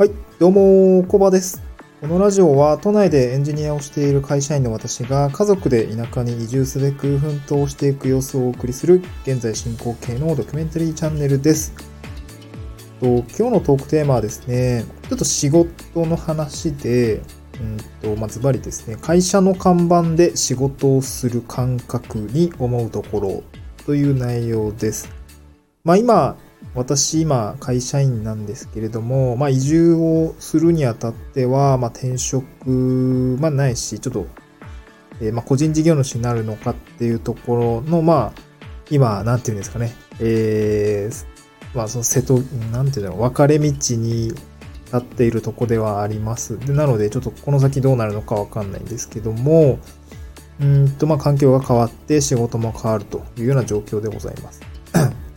はい、どうも、コバです。このラジオは都内でエンジニアをしている会社員の私が家族で田舎に移住すべく奮闘していく様子をお送りする現在進行形のドキュメンタリーチャンネルです。と今日のトークテーマはですね、ちょっと仕事の話で、うんと、まあ、ズバリですね、会社の看板で仕事をする感覚に思うところという内容です。まあ今、私今会社員なんですけれども、まあ移住をするにあたっては、まあ転職、まあないし、ちょっと、えーまあ個人事業主になるのかっていうところの、まあ、今、なんていうんですかね、えー、まあその瀬戸、なんていうの、分かれ道に立っているとこではあります。でなので、ちょっとこの先どうなるのかわかんないんですけども、うんと、まあ環境が変わって仕事も変わるというような状況でございます。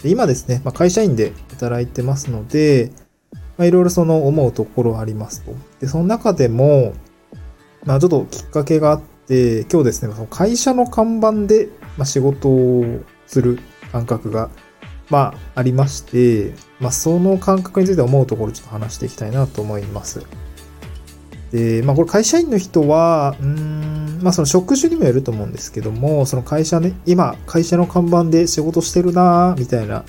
で今ですね、まあ、会社員で働いてますので、ま、いろいろその思うところありますと。で、その中でも、まあ、ちょっときっかけがあって、今日ですね、その会社の看板で、ま、仕事をする感覚が、まあ、ありまして、まあ、その感覚について思うところちょっと話していきたいなと思います。で、まあ、これ会社員の人は、うん、まあ、その職種にもよると思うんですけども、その会社ね、今、会社の看板で仕事してるなみたいな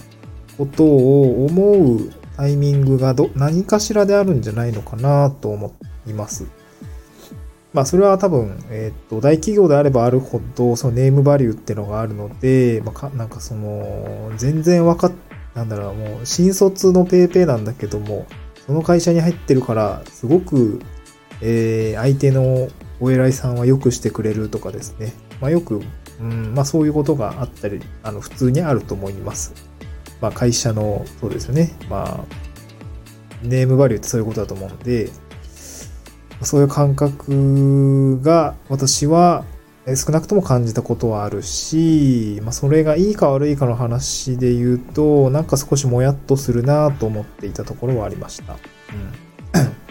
ことを思うタイミングがど、何かしらであるんじゃないのかなと思います。まあ、それは多分、えっ、と、大企業であればあるほど、そのネームバリューってのがあるので、まあ、かなんかその、全然わかっ、なんだろう、もう、新卒のペーペーなんだけども、その会社に入ってるから、すごく、えー、相手のお偉いさんはよくしてくれるとかですね。まあよく、うん、まあそういうことがあったり、あの、普通にあると思います。まあ会社の、そうですよね。まあ、ネームバリューってそういうことだと思うので、そういう感覚が私は少なくとも感じたことはあるし、まあそれがいいか悪いかの話で言うと、なんか少しもやっとするなと思っていたところはありました。うん。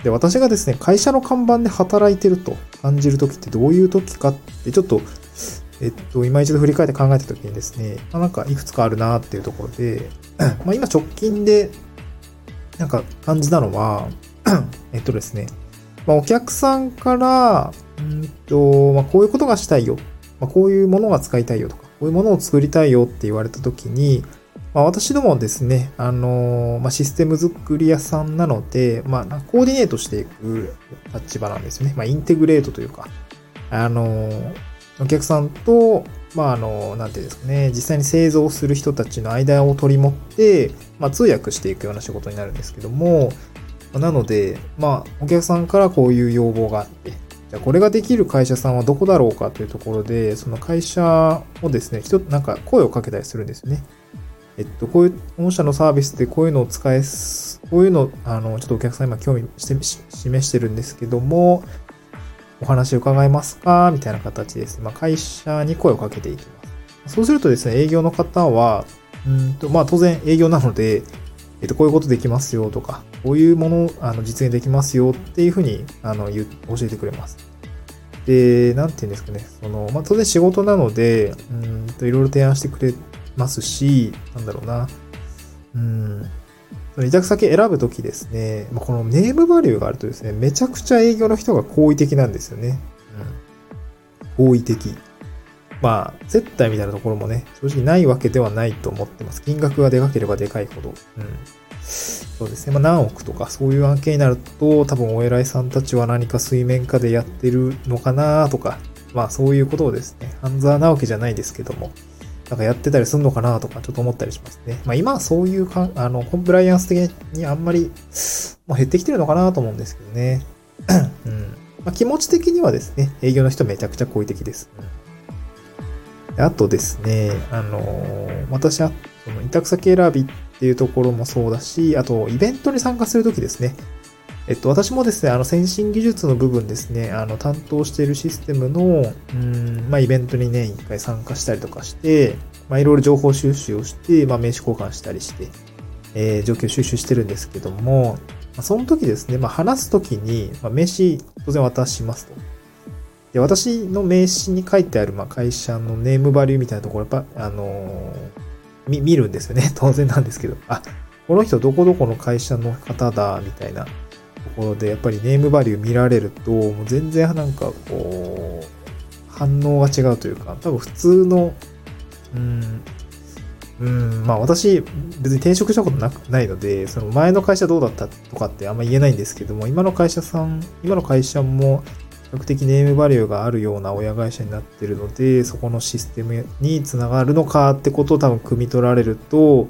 で、私がですね、会社の看板で働いてると感じるときってどういうときかって、ちょっと、えっと、今一度振り返って考えたときにですね、まあ、なんかいくつかあるなっていうところで、まあ今直近で、なんか感じたのは、えっとですね、まあお客さんから、うんと、まあこういうことがしたいよ。まあこういうものが使いたいよとか、こういうものを作りたいよって言われたときに、まあ、私どもですね、あのーまあ、システム作り屋さんなので、まあ、コーディネートしていく立場なんですよね。まあ、インテグレートというか、あのーお客さんと、まあ、あのーなんていうんですかね、実際に製造する人たちの間を取り持って、まあ、通訳していくような仕事になるんですけども、なので、まあ、お客さんからこういう要望があって、じゃこれができる会社さんはどこだろうかというところで、その会社をですね、人、なんか声をかけたりするんですよね。えっと、こういう、御社のサービスでこういうのを使えす、こういうの、あの、ちょっとお客さん今興味して、し示してるんですけども、お話伺えますか？みたいな形です。まあ、会社に声をかけていきます。そうするとですね、営業の方は、うんと、まあ、当然営業なので、えっと、こういうことできますよとか、こういうものをあの実現できますよっていうふうに、あの、教えてくれます。で、なんて言うんですかね、その、まあ、当然仕事なので、うんと、いろいろ提案してくれますし、なんだろうな。うん。その委託先選ぶときですね、このネームバリューがあるとですね、めちゃくちゃ営業の人が好意的なんですよね。うん。好意的。まあ、接待みたいなところもね、正直ないわけではないと思ってます。金額がでかければでかいほど。うん。そうですね。まあ何億とかそういう案件になると、多分お偉いさんたちは何か水面下でやってるのかなとか、まあそういうことをですね、半沢なわけじゃないですけども、なんかやってたりするのかなとかちょっと思ったりしますね。まあ今はそういうかん、あの、コンプライアンス的にあんまり、もう減ってきてるのかなと思うんですけどね。うん。まあ気持ち的にはですね、営業の人めちゃくちゃ好意的です。であとですね、あのー私は、その委託先選びっていうところもそうだし、あと、イベントに参加するときですね。えっと、私もですね、あの、先進技術の部分ですね、あの、担当しているシステムの、うん、まあ、イベントに年一回参加したりとかして、まあ、いろいろ情報収集をして、まあ、名刺交換したりして、えー状況収集してるんですけども、まあ、その時ですね、まあ、話す時に、まあ、名刺当然渡しますと。で、私の名刺に書いてある、まあ、会社のネームバリューみたいなところ、やっぱ、あのーみ、見るんですよね。当然なんですけど。あ、この人どこどこの会社の方だ、みたいなころで、やっぱりネームバリュー見られると、もう全然なんかこう、反応が違うというか、多分普通の、うん、うん、まあ私、別に転職したことなくないので、その前の会社どうだったとかってあんま言えないんですけども、今の会社さん、今の会社も、比較的ネームバリューがあるような親会社になってるので、そこのシステムにつながるのかってことを多分汲み取られると、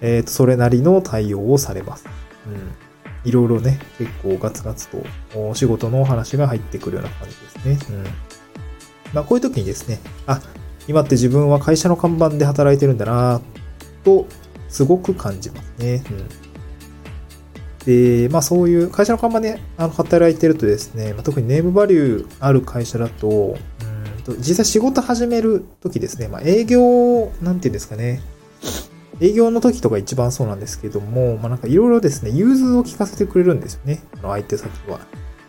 えっ、ー、と、それなりの対応をされます。うん。いろいろね、結構ガツガツとお仕事のお話が入ってくるような感じですね。うん。まあ、こういう時にですね、あ、今って自分は会社の看板で働いてるんだなと、すごく感じますね。うん。で、まあそういう会社の看板であの働いてるとですね、まあ、特にネームバリューある会社だと、うんと実際仕事始める時ですね、まあ営業、なんていうんですかね、営業の時とか一番そうなんですけども、まあなんかいろいろですね、融通を聞かせてくれるんですよね、あの相手先は。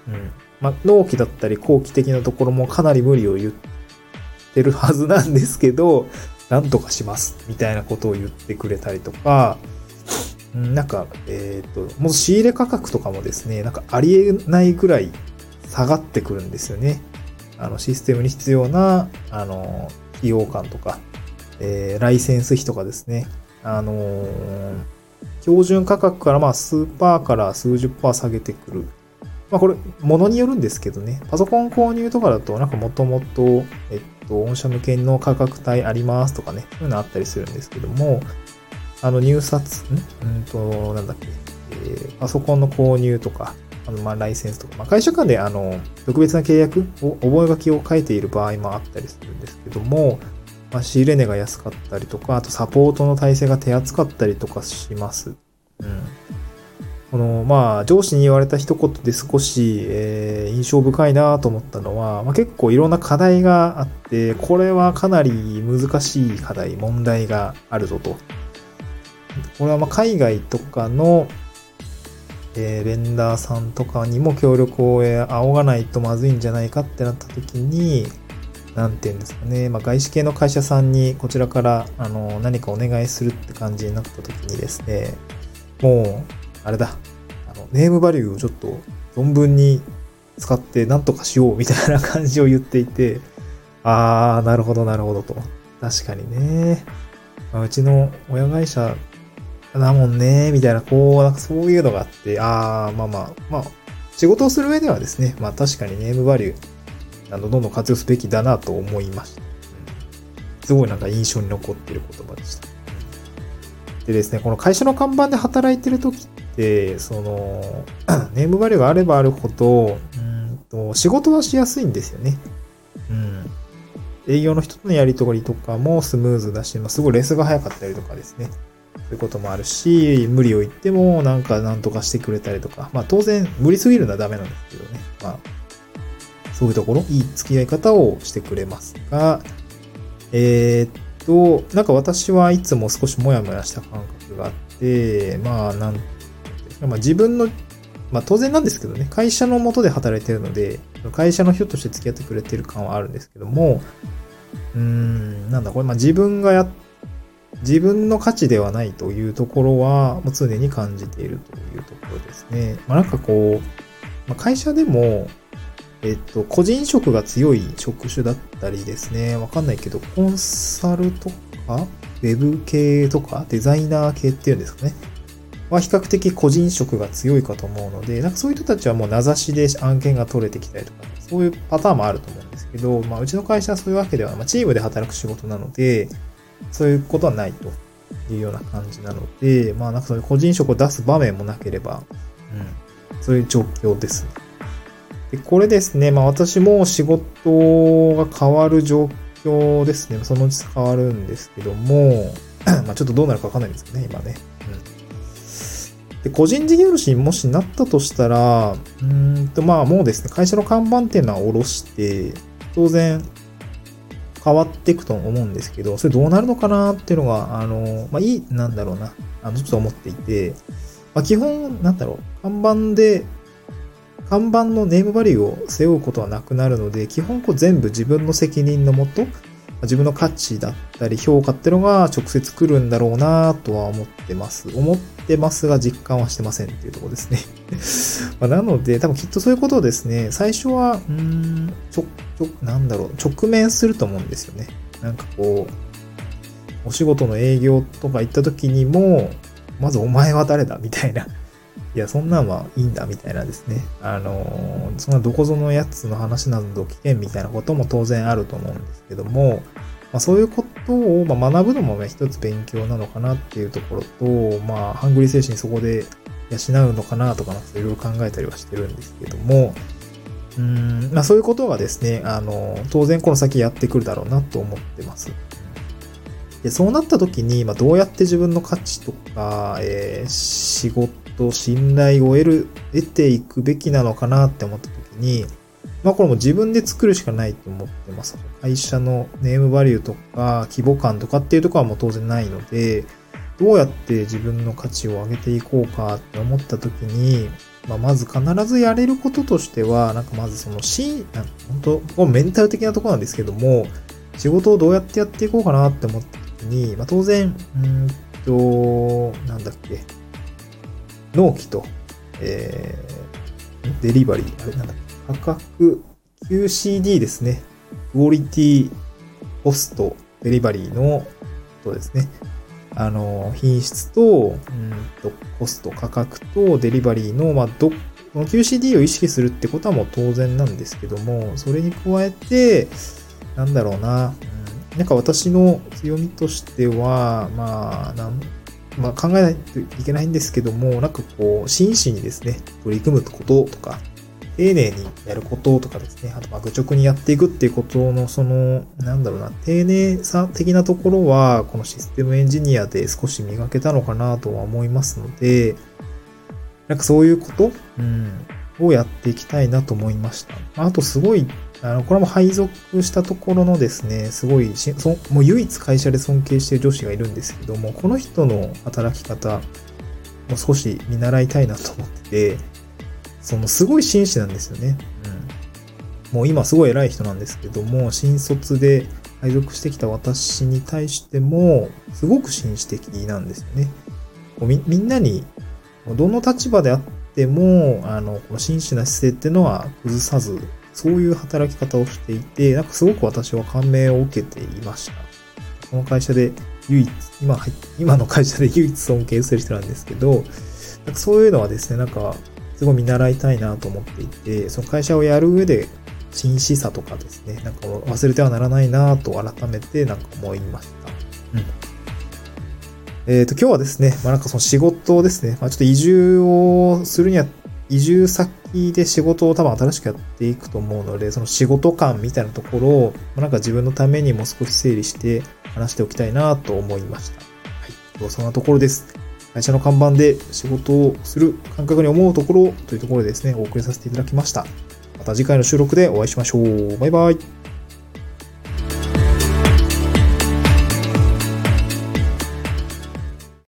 うん。まあ納期だったり後期的なところもかなり無理を言ってるはずなんですけど、なんとかします、みたいなことを言ってくれたりとか、なんか、えっ、ー、と、もう仕入れ価格とかもですね、なんかありえないぐらい下がってくるんですよね。あの、システムに必要な、あの、費用感とか、えー、ライセンス費とかですね。あのー、標準価格からまあ数パーから数十パー下げてくる。まあこれ、ものによるんですけどね。パソコン購入とかだと、なんかもともと、えっと、御社向けの価格帯ありますとかね、そういうのあったりするんですけども、あの、入札、ん？うんと、なんだっけ、えー、パソコンの購入とか、あの、ま、ライセンスとか、まあ、会社間で、あの、特別な契約を、覚書を書いている場合もあったりするんですけども、まあ、仕入れ値が安かったりとか、あとサポートの体制が手厚かったりとかします。うん。この、まあ、上司に言われた一言で少し、えー、印象深いなと思ったのは、まあ、結構いろんな課題があって、これはかなり難しい課題、問題があるぞと。これはま海外とかの、えー、ベンダーさんとかにも協力を仰がないとまずいんじゃないかってなった時に、なんて言うんですかね、まあ、外資系の会社さんにこちらからあの何かお願いするって感じになった時にですね、もう、あれだ、あのネームバリューをちょっと存分に使って何とかしようみたいな感じを言っていて、あー、なるほどなるほどと。確かにね。まあ、うちの親会社だもんね、みたいな、こう、なんかそういうのがあって、あー、まあまあ、まあ、仕事をする上ではですね、まあ確かにネームバリュー、あの、どんどん活用すべきだなと思いました。すごいなんか印象に残ってる言葉でした。でですね、この会社の看板で働いてる時って、その、ネームバリューがあればあるほど、うんと、仕事はしやすいんですよね。うん。営業の人とのやり取りとかもスムーズだし、まあ、すごいレースが早かったりとかですね。そういうこともあるし、無理を言ってもなんか何とかしてくれたりとか、まあ当然無理すぎるのはダメなんですけどね。まあそういうところ、いい付き合い方をしてくれますが、えー、っと、なんか私はいつも少しモヤモヤした感覚があって、まあ、なん、まあ自分の、まあ当然なんですけどね、会社の下で働いてるので、会社の人として付き合ってくれてる感はあるんですけども、うーん、なんだ、これ、まあ自分がや、自分の価値ではないというところは、もう常に感じているというところですね。まあなんかこう、まあ、会社でも、えっと、個人職が強い職種だったりですね、わかんないけど、コンサルとか、ウェブ系とか、デザイナー系っていうんですかね。は比較的個人職が強いかと思うので、なんかそういう人たちはもう名指しで案件が取れてきたりとか、そういうパターンもあると思うんですけど、まあうちの会社はそういうわけでは、まあチームで働く仕事なので、そういうことはないというような感じなので、まあなんかそういう個人職を出す場面もなければ、うん、そういう状況ですね。で、これですね、まあ私も仕事が変わる状況ですね。そのうち変わるんですけども、まあちょっとどうなるかわかんないですけどね、今ね。うん、で、個人事業主にもしなったとしたら、うんと、まあもうですね、会社の看板っていうのは下ろして、当然、変わっていくと思うんですけど、それどうなるのかなっていうのが、あの、まあいい、なんだろうな、あの、ちょっと思っていて、まあ基本、なんだろう、看板で看板のネームバリューを背負うことはなくなるので、基本こう全部自分の責任のもと、自分の価値だったり評価ってのが直接来るんだろうなとは思ってます。思ってますが実感はしてませんっていうとこですね まなので、多分きっとそういうことをですね、最初は、うん、ちょ、ちょ、なんだろう、直面すると思うんですよね。なんかこう、お仕事の営業とか行った時にも、まずお前は誰だみたいな。いや、そんなんはいいんだみたいなですね。あの、そんなどこぞのやつの話など危険みたいなことも当然あると思うんですけども、まあ、そういうことを、ま学ぶのも、ね、一つ勉強なのかなっていうところと、まあ、ハングリー精神そこで養うのかなとか、いろいろ考えたりはしてるんですけども、うん、まあそういうことがですね、あの、当然この先やってくるだろうなと思ってます。で、そうなった時に、まあ、どうやって自分の価値とか、えー、仕事、と信頼を得る、得ていくべきなのかなって思った時に、まあこれも自分で作るしかないと思ってます。会社のネームバリューとか規模感とかっていうところはもう当然ないので、どうやって自分の価値を上げていこうかって思った時に、まあ、まず必ずやれることとしては、なんかまずそのし、本当メンタル的なところなんですけども、仕事をどうやってやっていこうかなって思った時に、まあ、当然、うんと、なんだっけ、納期と、えー、デリバリー、あれなんだ、価格 QCD ですね。クオリティ、コスト、デリバリーのとですね。あの、品質と、うんと、コスト、価格とデリバリーの、まあ、ど、この QCD を意識するってことはもう当然なんですけども、それに加えて、なんだろうな、うん、なんか私の強みとしては、まあ、なんまあ、考えないといけないんですけども、なんかこう、真摯にですね、取り組むこととか、丁寧にやることとかですね、あと、ま、愚直にやっていくっていうことの、その、なんだろうな、丁寧さ的なところは、このシステムエンジニアで少し磨けたのかなとは思いますので、なんかそういうこと、うん、をやっていきたいなと思いました。あと、すごい、あの、これも配属したところのですね、すごいし、そもう唯一会社で尊敬してる女子がいるんですけども、この人の働き方、もう少し見習いたいなと思ってて、そのすごい紳士なんですよね。うん。もう今すごい偉い人なんですけども、新卒で配属してきた私に対しても、すごく紳士的なんですよね。みみんなに、どの立場であっても、あの、この真摯な姿勢っていうのは崩さず、そういう働き方をしていて、なんかすごく私は感銘を受けていました。この会社で唯一、今、今の会社で唯一尊敬する人なんですけど、なんかそういうのはですね、なんかすごい見習いたいなと思っていて、その会社をやる上で、真摯さとかですね、なんか忘れてはならないなと改めてなんか思いました。えっ、ー、と、今日はですね、まあなんかその仕事をですね、まあちょっと移住をするには、移住先で仕事を多分新しくやっていくと思うので、その仕事感みたいなところを、まあ、なんか自分のためにも少し整理して話しておきたいなと思いました。はい。そんなところです。会社の看板で仕事をする感覚に思うところというところでですね、お送りさせていただきました。また次回の収録でお会いしましょう。バイバイ。